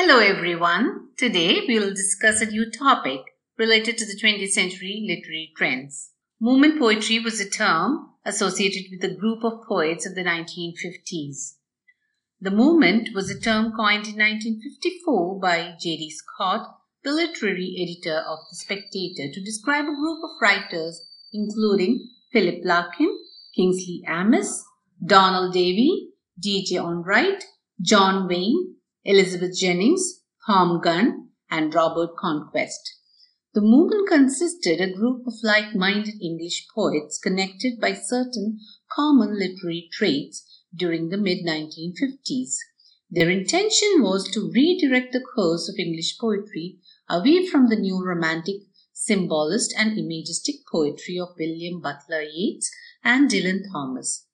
Hello everyone. Today we will discuss a new topic related to the 20th century literary trends. Movement poetry was a term associated with a group of poets of the 1950s. The movement was a term coined in 1954 by J.D. Scott, the literary editor of The Spectator, to describe a group of writers including Philip Larkin, Kingsley Amis, Donald Davie, D.J. Enright, John Wain, Elizabeth Jennings, Thom Gunn, and Robert Conquest. The movement consisted a group of like-minded English poets connected by certain common literary traits during the mid-1950s. Their intention was to redirect the course of English poetry away from the new romantic, symbolist and imagistic poetry of William Butler Yeats and Dylan Thomas.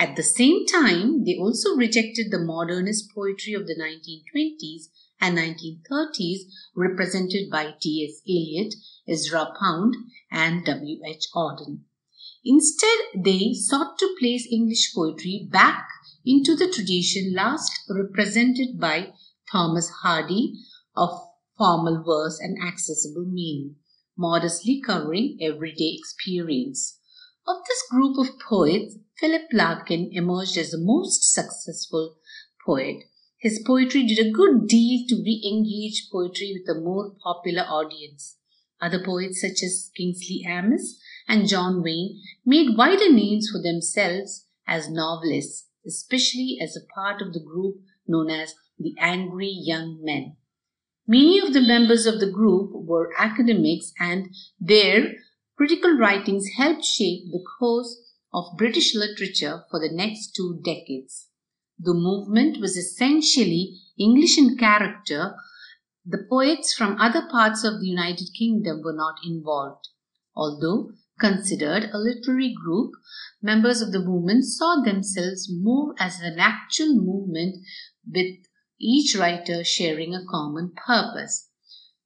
At the same time, they also rejected the modernist poetry of the 1920s and 1930s represented by T.S. Eliot, Ezra Pound, and W.H. Auden. Instead, they sought to place English poetry back into the tradition last represented by Thomas Hardy of formal verse and accessible meaning, modestly covering everyday experience. Of this group of poets, Philip Larkin emerged as the most successful poet. His poetry did a good deal to re engage poetry with a more popular audience. Other poets such as Kingsley Amis and John Wain made wider names for themselves as novelists, especially as a part of the group known as the Angry Young Men. Many of the members of the group were academics and their critical writings helped shape the course of British literature for the next two decades. The movement was essentially English in character. The poets from other parts of the United Kingdom were not involved. Although considered a literary group, members of the movement saw themselves more as an actual movement with each writer sharing a common purpose.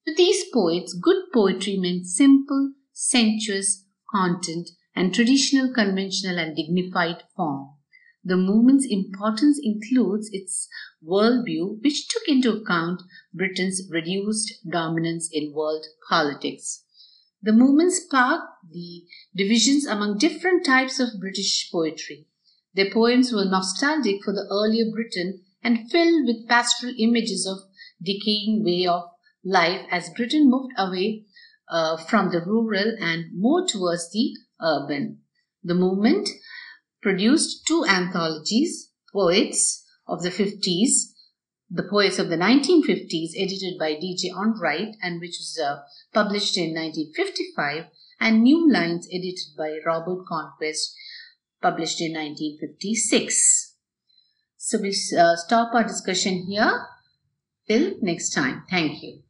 To these poets, good poetry meant simple, sensuous content and traditional, conventional, and dignified form. The movement's importance includes its worldview, which took into account Britain's reduced dominance in world politics. The movement sparked the divisions among different types of British poetry. Their poems were nostalgic for the earlier Britain and filled with pastoral images of decaying way of life as Britain moved away uh, from the rural and more towards the urban. The movement produced two anthologies, Poets of the 50s, The Poets of the 1950s, edited by D.J. Enright and which was uh, published in 1955, and New Lines, edited by Robert Conquest, published in 1956. So we'll uh, stop our discussion here. Till next time. Thank you.